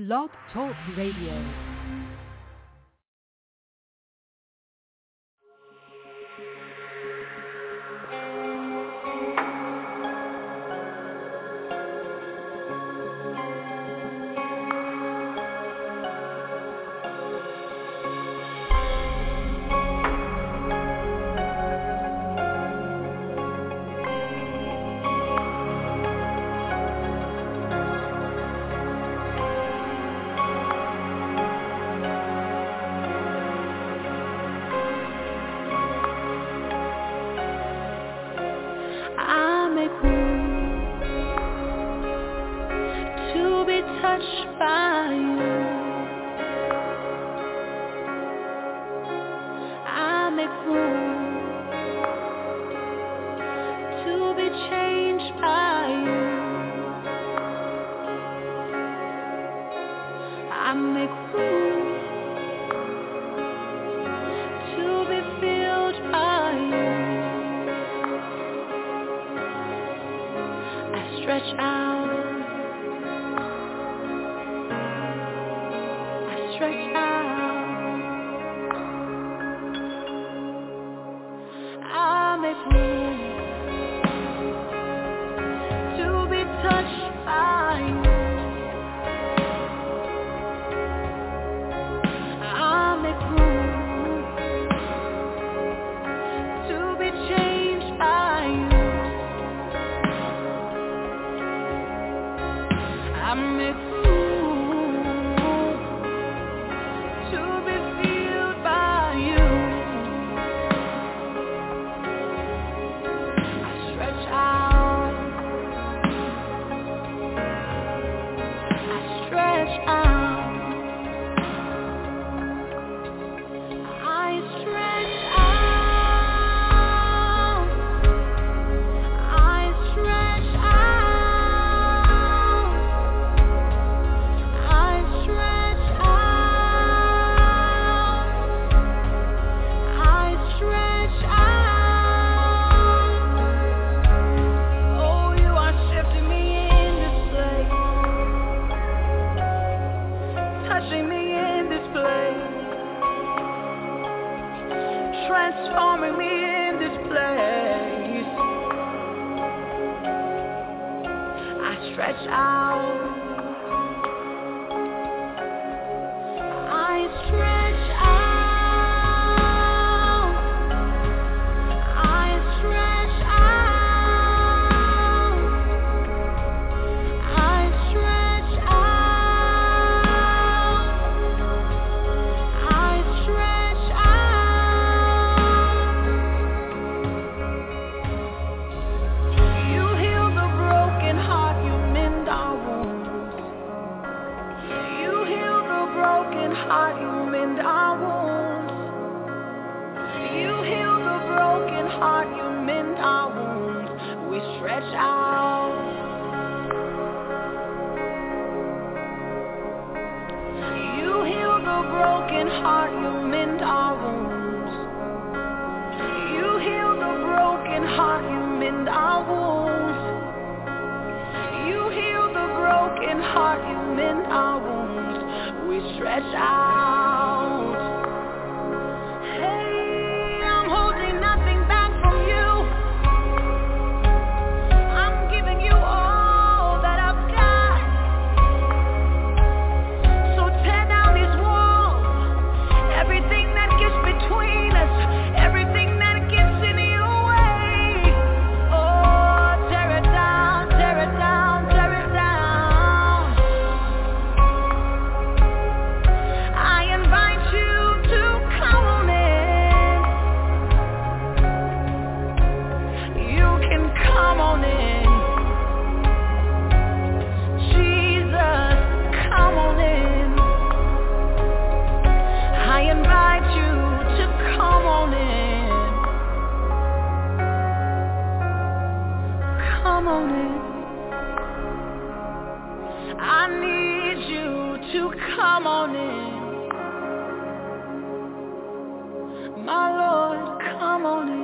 Blog Talk Radio. you come on in? My Lord, come on in.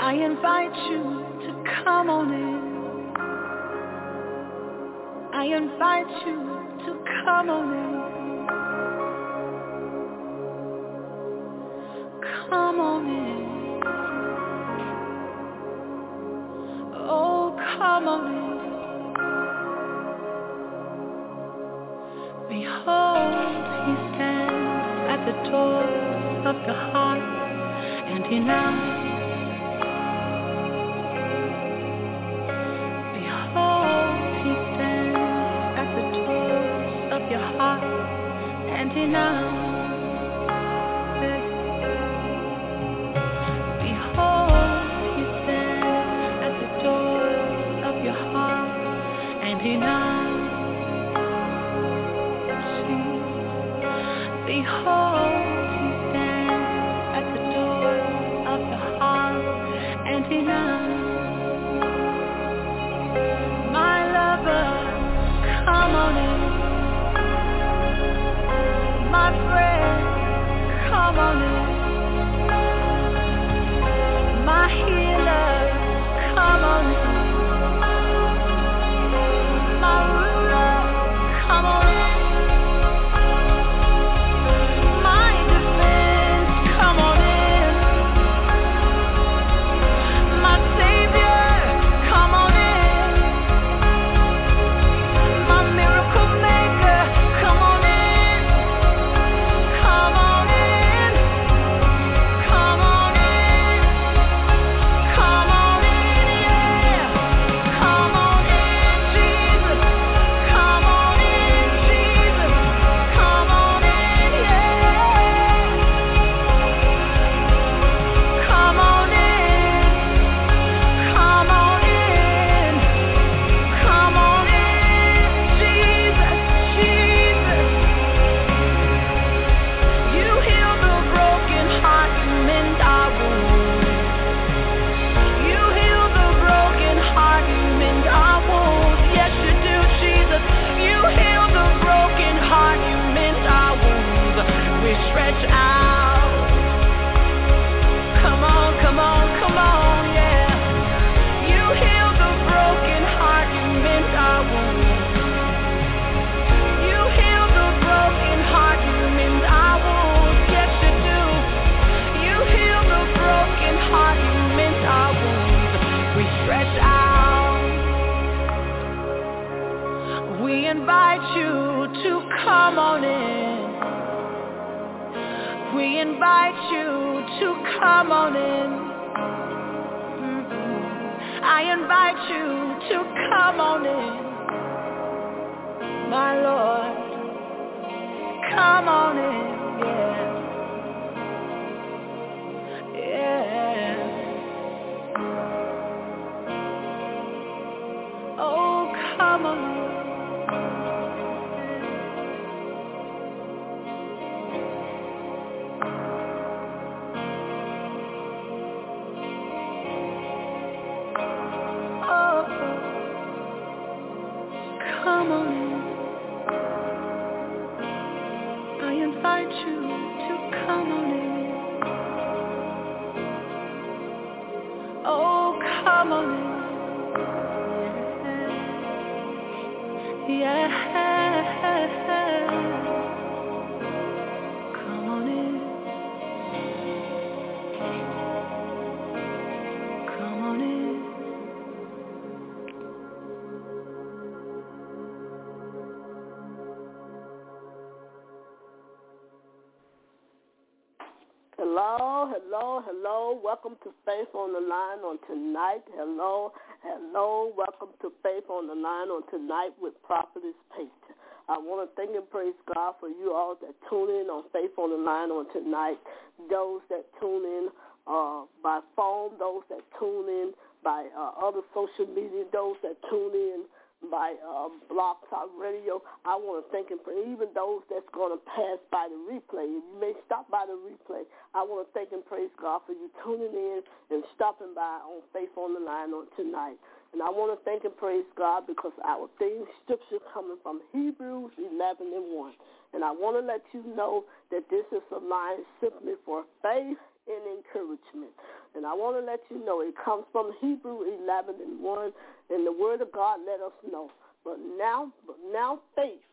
I invite you to come on in. I invite you to come on in. Come on in. Oh, come on in. Of your heart, and knocks. Behold, he stands at the doors of your heart, and he We invite you to come on in. Mm-mm. I invite you to come on in. My Lord, come on in, Welcome to Faith on the Line on tonight. Hello, hello. Welcome to Faith on the Line on tonight with Prophetess Pate. I want to thank and praise God for you all that tune in on Faith on the Line on tonight. Those that tune in uh, by phone, those that tune in by uh, other social media, those that tune in by uh, Blog Talk Radio. I want to thank and praise even those that's going to pass by the replay. You may stop by the replay. I want to thank and praise God for you tuning in and stopping by on Faith on the Line on tonight. And I want to thank and praise God because our theme scripture coming from Hebrews 11 and 1. And I want to let you know that this is a line simply for faith and encouragement. And I want to let you know it comes from Hebrew 11 and 1, and the Word of God let us know But now, but now faith,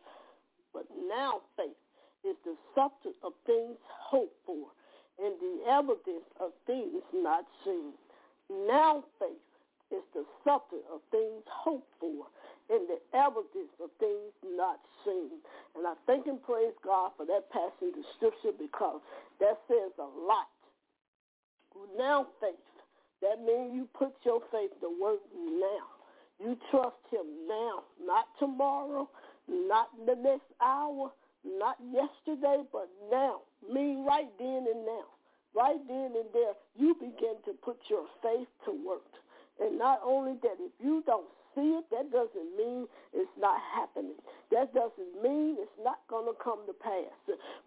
but now faith is the substance of things hoped for and the evidence of things not seen. Now faith is the substance of things hoped for and the evidence of things not seen. And I thank and praise God for that passage of scripture because that says a lot. Now faith, that means you put your faith to work now. You trust him now, not tomorrow, not the next hour, not yesterday, but now. Mean right then and now. Right then and there, you begin to put your faith to work. And not only that, if you don't see it, that doesn't mean it's not happening. That doesn't mean it's not going to come to pass.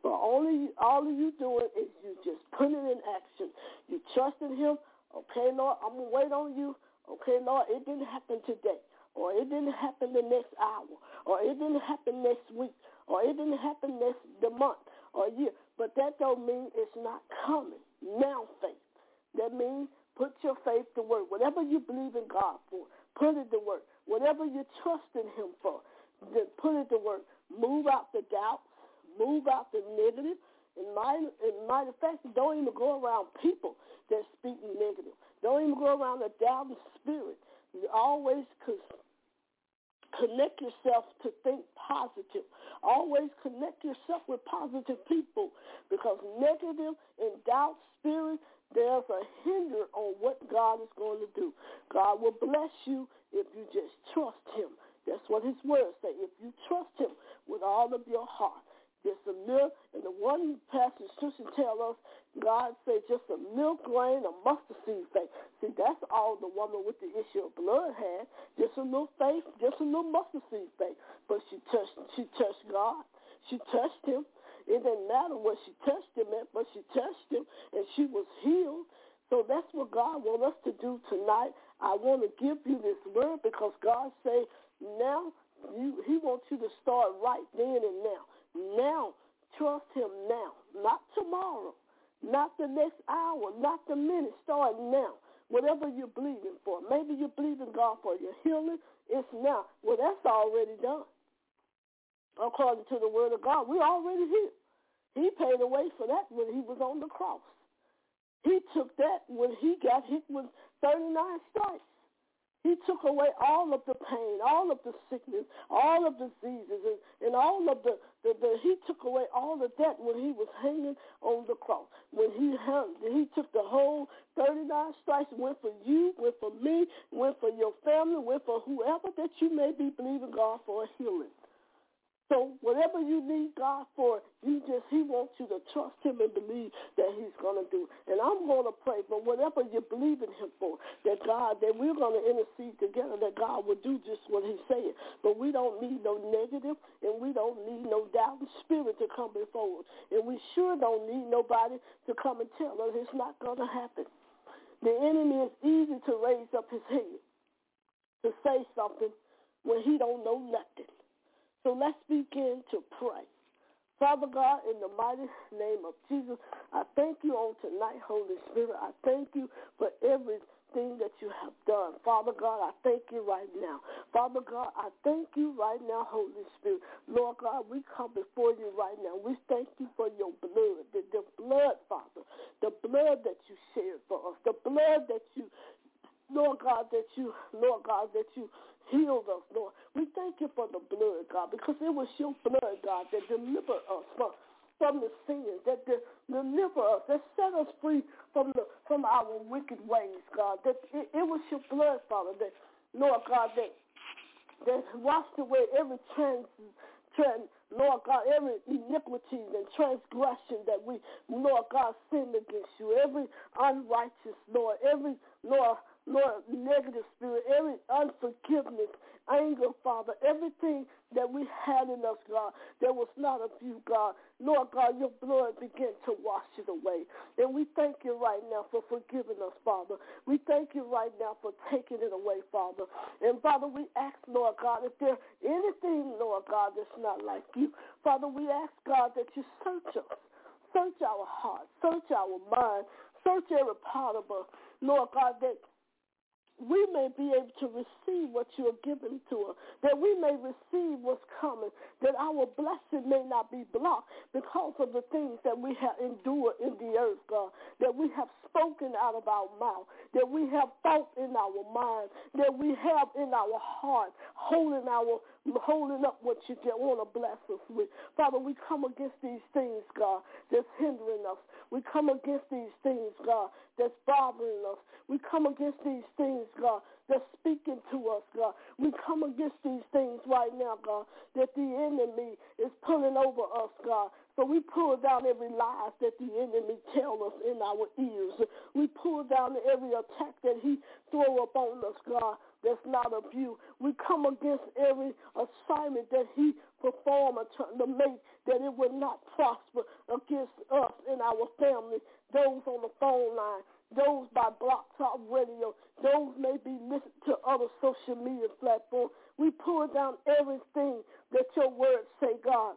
But only all of you doing is you just put it in action. You trusting him. Okay, Lord, I'm to wait on you. Okay, Lord, it didn't happen today. Or it didn't happen the next hour. Or it didn't happen next week. Or it didn't happen next the month or year. But that don't mean it's not coming. Now faith. That means put your faith to work. Whatever you believe in God for, put it to work. Whatever you trust in him for, put it to work. Move out the doubts. Move out the negative. In my, in my fact, don't even go around people that speak negative. Don't even go around a doubting spirit. You always connect yourself to think positive. Always connect yourself with positive people because negative and doubt spirit, there's a hinder on what God is going to do. God will bless you if you just trust him. That's what his words say. If you trust him with all of your heart. Just a little, and the one passage scripture tell us, God said just a milk grain of mustard seed faith. See, that's all the woman with the issue of blood had. Just a little faith, just a little mustard seed faith. But she touched, she touched God. She touched him. It didn't matter what she touched him at, but she touched him, and she was healed. So that's what God wants us to do tonight. I want to give you this word because God say now you, he wants you to start right then and now. Now, trust him now, not tomorrow, not the next hour, not the minute. Start now. Whatever you're believing for. Maybe you're believing God for your healing. It's now. Well, that's already done. According to the word of God, we're already here. He paid away for that when he was on the cross. He took that when he got hit with 39 stripes. He took away all of the pain, all of the sickness, all of the diseases, and, and all of the, the, the, he took away all of that when he was hanging on the cross. When he hung, he took the whole 39 stripes, went for you, went for me, went for your family, went for whoever that you may be believing God for a healing. So whatever you need God for, you just He wants you to trust Him and believe that He's gonna do. And I'm gonna pray for whatever you believe in Him for, that God, that we're gonna intercede together, that God will do just what He's saying. But we don't need no negative, and we don't need no doubting spirit to come before us, and we sure don't need nobody to come and tell us it's not gonna happen. The enemy is easy to raise up his head to say something when he don't know nothing. So let's begin to pray. Father God, in the mighty name of Jesus, I thank you on tonight, Holy Spirit. I thank you for everything that you have done. Father God, I thank you right now. Father God, I thank you right now, Holy Spirit. Lord God, we come before you right now. We thank you for your blood, the, the blood, Father, the blood that you shared for us, the blood that you, Lord God, that you, Lord God, that you healed us, Lord. We thank you for the blood, God, because it was your blood, God, that delivered us from, from the sins, that de- deliver us, that set us free from the from our wicked ways, God. That it, it was your blood, Father, that Lord God, that that washed away every trans, trans Lord God, every iniquity and transgression that we, Lord God, sinned against you, every unrighteous, Lord, every, Lord, Lord, negative spirit, every unforgiveness, anger, Father, everything that we had in us, God, that was not of you, God. Lord God, your blood began to wash it away. And we thank you right now for forgiving us, Father. We thank you right now for taking it away, Father. And Father, we ask, Lord God, if there's anything, Lord God, that's not like you, Father, we ask, God, that you search us. Search our heart. Search our mind. Search every part of us. Lord God, that we may be able to receive what you are giving to us, that we may receive what's coming, that our blessing may not be blocked because of the things that we have endured in the earth, God, that we have spoken out of our mouth, that we have thought in our mind, that we have in our heart, holding our holding up what you want to bless us with. Father, we come against these things, God, that's hindering us. We come against these things, God, that's bothering us. We come against these things, God, that's speaking to us, God. We come against these things right now, God, that the enemy is pulling over us, God. So we pull down every lie that the enemy tell us in our ears. We pull down every attack that he throw upon us, God, that's not of you. We come against every assignment that he perform to make that it will not prosper against us and our family, those on the phone line, those by Blog Talk Radio, those may be listening to other social media platforms. We pull down everything that your words say, God.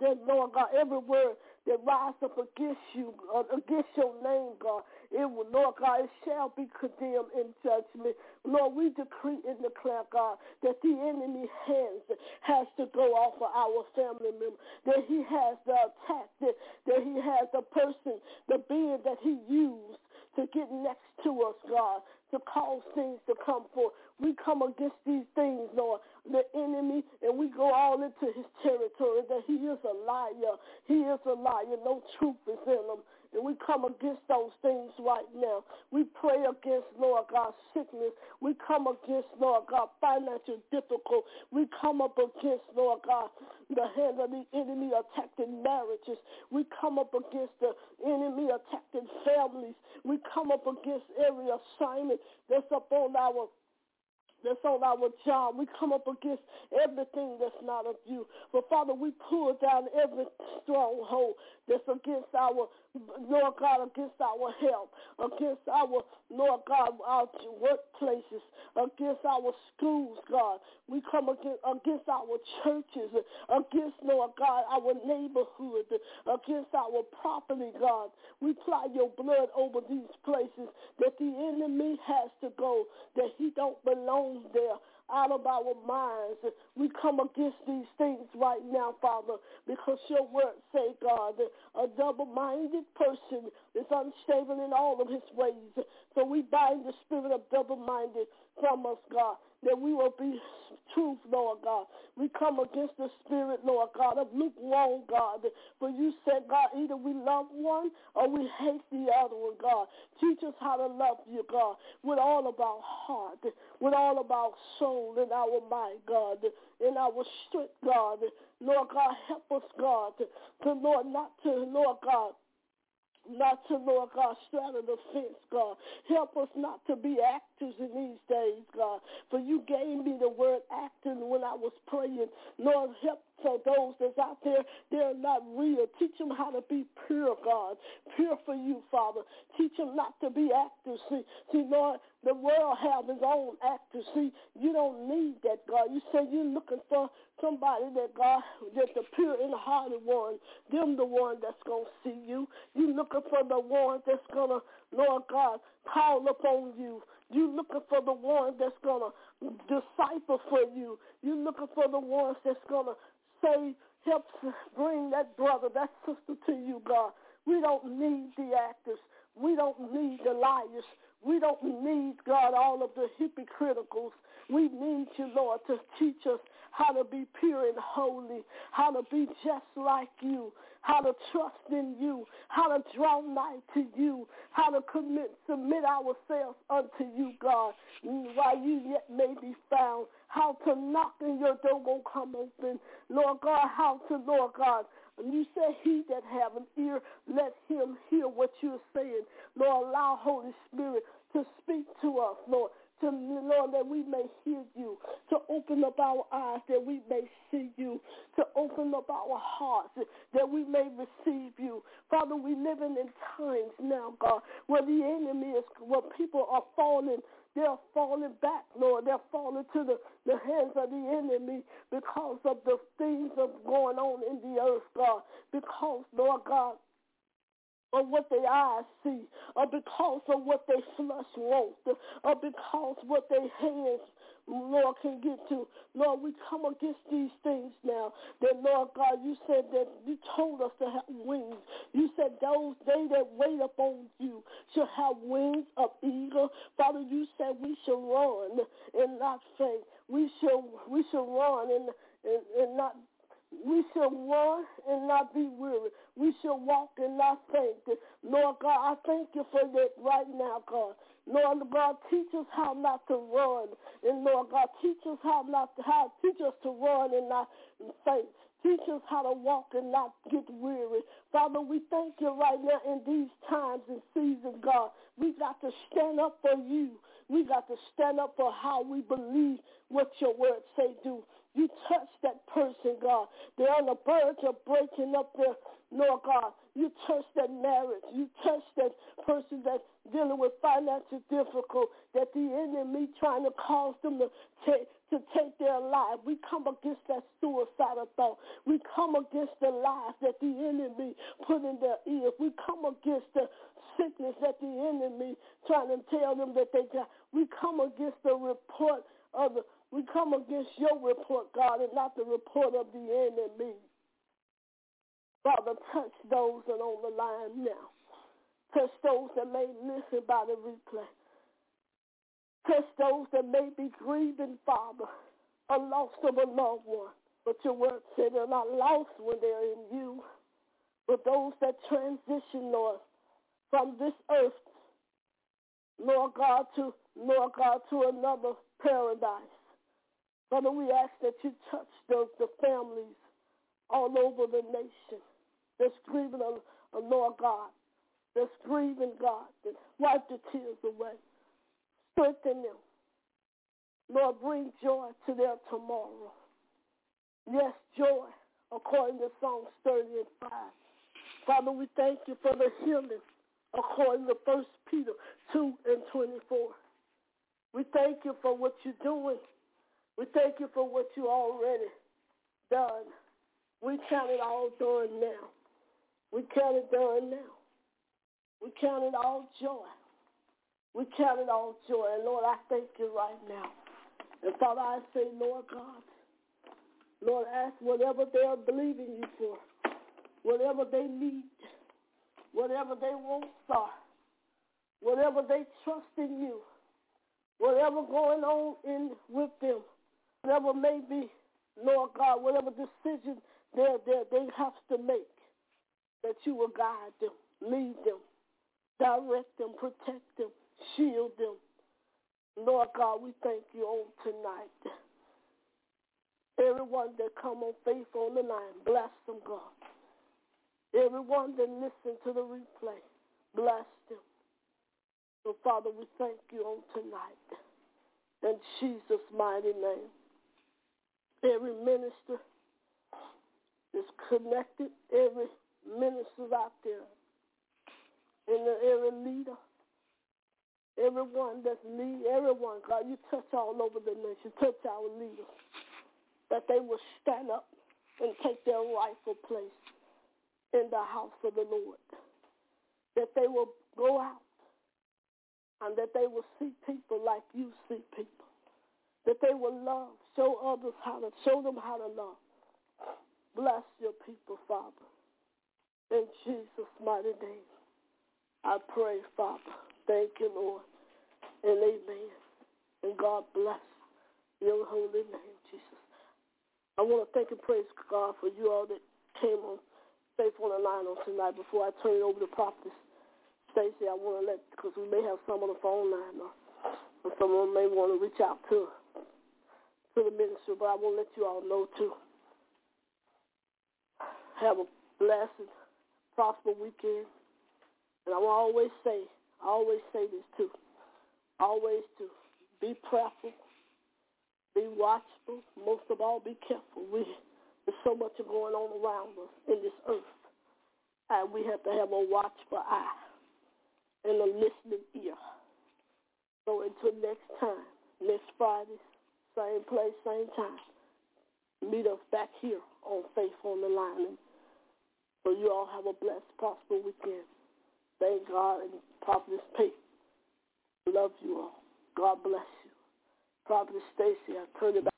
That, Lord God, every word that rise up against you, uh, against your name, God, it will, Lord God, it shall be condemned in judgment. Lord, we decree and declare, God, that the enemy hands has to go off of our family member, that he has the attack, that, that he has the person, the being that he used to get next to us, God, to cause things to come forth. We come against these things, Lord, the enemy, and we go all into his territory, that he is a liar. He is a liar. No truth is in him. And we come against those things right now. We pray against, Lord God, sickness. We come against, Lord God, financial difficulty. We come up against, Lord God, the hand of the enemy attacking marriages. We come up against the enemy attacking families. We come up against every assignment that's upon our that's on our job. We come up against everything that's not of you. But Father, we pull down every stronghold that's against our, Lord God, against our health, against our, Lord God, our workplaces, against our schools, God. We come against, our churches, against, Lord God, our neighborhood, against our property, God. We apply your blood over these places that the enemy has to go, that he don't belong there out of our minds. We come against these things right now, Father, because your word say, God, a double-minded person is unstable in all of his ways. So we bind the spirit of double-minded from us, God, that we will be truth, Lord God. We come against the spirit, Lord God, of lukewarm, God. For you said, God, either we love one or we hate the other one, God. Teach us how to love you, God, with all of our heart, with all of our soul and our mind, God, in our strength, God. Lord God, help us, God, to, Lord, not to, Lord God, not to, Lord God, straddle the fence, God. Help us not to be in these days, God. For you gave me the word acting when I was praying. Lord, help for those that's out there, they're not real. Teach them how to be pure, God. Pure for you, Father. Teach them not to be actors. See, see, Lord, the world have its own actors. See, you don't need that, God. You say you're looking for somebody that, God, just the pure and hearted one. Them the one that's going to see you. You looking for the one that's going to, Lord God, call upon you. You looking for the one that's to disciple for you. You looking for the ones that's to say, help bring that brother, that sister to you, God. We don't need the actors. We don't need the liars. We don't need, God, all of the hypocriticals. We need you, Lord, to teach us how to be pure and holy, how to be just like you, how to trust in you, how to draw nigh to you, how to commit, submit ourselves unto you, God, while you yet may be found, how to knock and your door won't come open. Lord God, how to, Lord God, and you say he that have an ear, let him hear what you're saying. Lord, allow Holy Spirit to speak to us, Lord to Lord that we may hear you, to open up our eyes that we may see you, to open up our hearts that we may receive you. Father, we living in times now, God, where the enemy is, where people are falling they're falling back, Lord. They're falling to the, the hands of the enemy because of the things that's going on in the earth, God. Because, Lord God, of what their eyes see, or because of what their flesh wants, or because what their hands Lord, can get to. Lord, we come against these things now. That, Lord God, you said that you told us to have wings. You said those they that wait upon you shall have wings of eagle. Father, you said we shall run and not faint. We shall we shall run and, and, and not we shall run and not be weary. We shall walk and not faint. Lord God, I thank you for that right now, God. Lord God, teach us how not to run. And Lord God, teach us how not to how teach us to run and not faint. Teach us how to walk and not get weary. Father, we thank you right now in these times and seasons, God. We got to stand up for you. We got to stand up for how we believe what your word say do. You touch that person, God. They're on the verge of breaking up their, Lord God. You touch that marriage. You touch that person that's dealing with financial difficulty that the enemy trying to cause them to take, to take their life. We come against that suicidal thought. We come against the lies that the enemy put in their ears. We come against the sickness that the enemy trying to tell them that they got. We come against the report of the we come against your report, God, and not the report of the enemy. Father, touch those that are on the line now. Touch those that may listen by the replay. Touch those that may be grieving, Father, a loss of a loved one. But your word said they're not lost when they're in you. But those that transition, Lord, from this earth, Lord God, to Lord God, to another paradise. Father, we ask that you touch those, the families all over the nation that's grieving, a, a Lord God, that's grieving God, that wipe the tears away. Strengthen them. Lord, bring joy to their tomorrow. Yes, joy, according to Psalms 30 and 5. Father, we thank you for the healing, according to 1 Peter 2 and 24. We thank you for what you're doing we thank you for what you already done. We count it all done now. We count it done now. We count it all joy. We count it all joy. And Lord, I thank you right now. And Father, I say, Lord God, Lord, ask whatever they are believing you for, whatever they need, whatever they want, are, whatever they trust in you, whatever going on in with them, whatever may be, Lord God, whatever decision they they have to make, that you will guide them, lead them, direct them, protect them, shield them. Lord God, we thank you on tonight. Everyone that come on faith on the line, bless them, God. Everyone that listen to the replay, bless them. So, Father, we thank you on tonight. In Jesus' mighty name every minister is connected, every minister out there, and every leader, everyone that's lead, everyone, God, you touch all over the nation, touch our leaders, that they will stand up and take their rightful place in the house of the Lord, that they will go out and that they will see people like you see people that they will love, show others how to, show them how to love. Bless your people, Father. In Jesus' mighty name, I pray, Father. Thank you, Lord. And amen. And God bless your holy name, Jesus. I want to thank and praise God for you all that came on Faith on the Line on tonight. Before I turn it over to Prophet Stacy, I want to let, because we may have some on the phone line, or, or someone may want to reach out to to the ministry, but I to let you all know too. Have a blessed, prosperous weekend. And I will always say, I always say this too. Always to be prayerful, be watchful, most of all be careful. We there's so much going on around us in this earth. And we have to have a watchful eye and a listening ear. So until next time, next Friday, same place, same time. Meet us back here on Faith on the Line. So you all have a blessed, prosperous weekend. Thank God and Prophetess Pate. Love you all. God bless you. Prophetess Stacy, I turn it back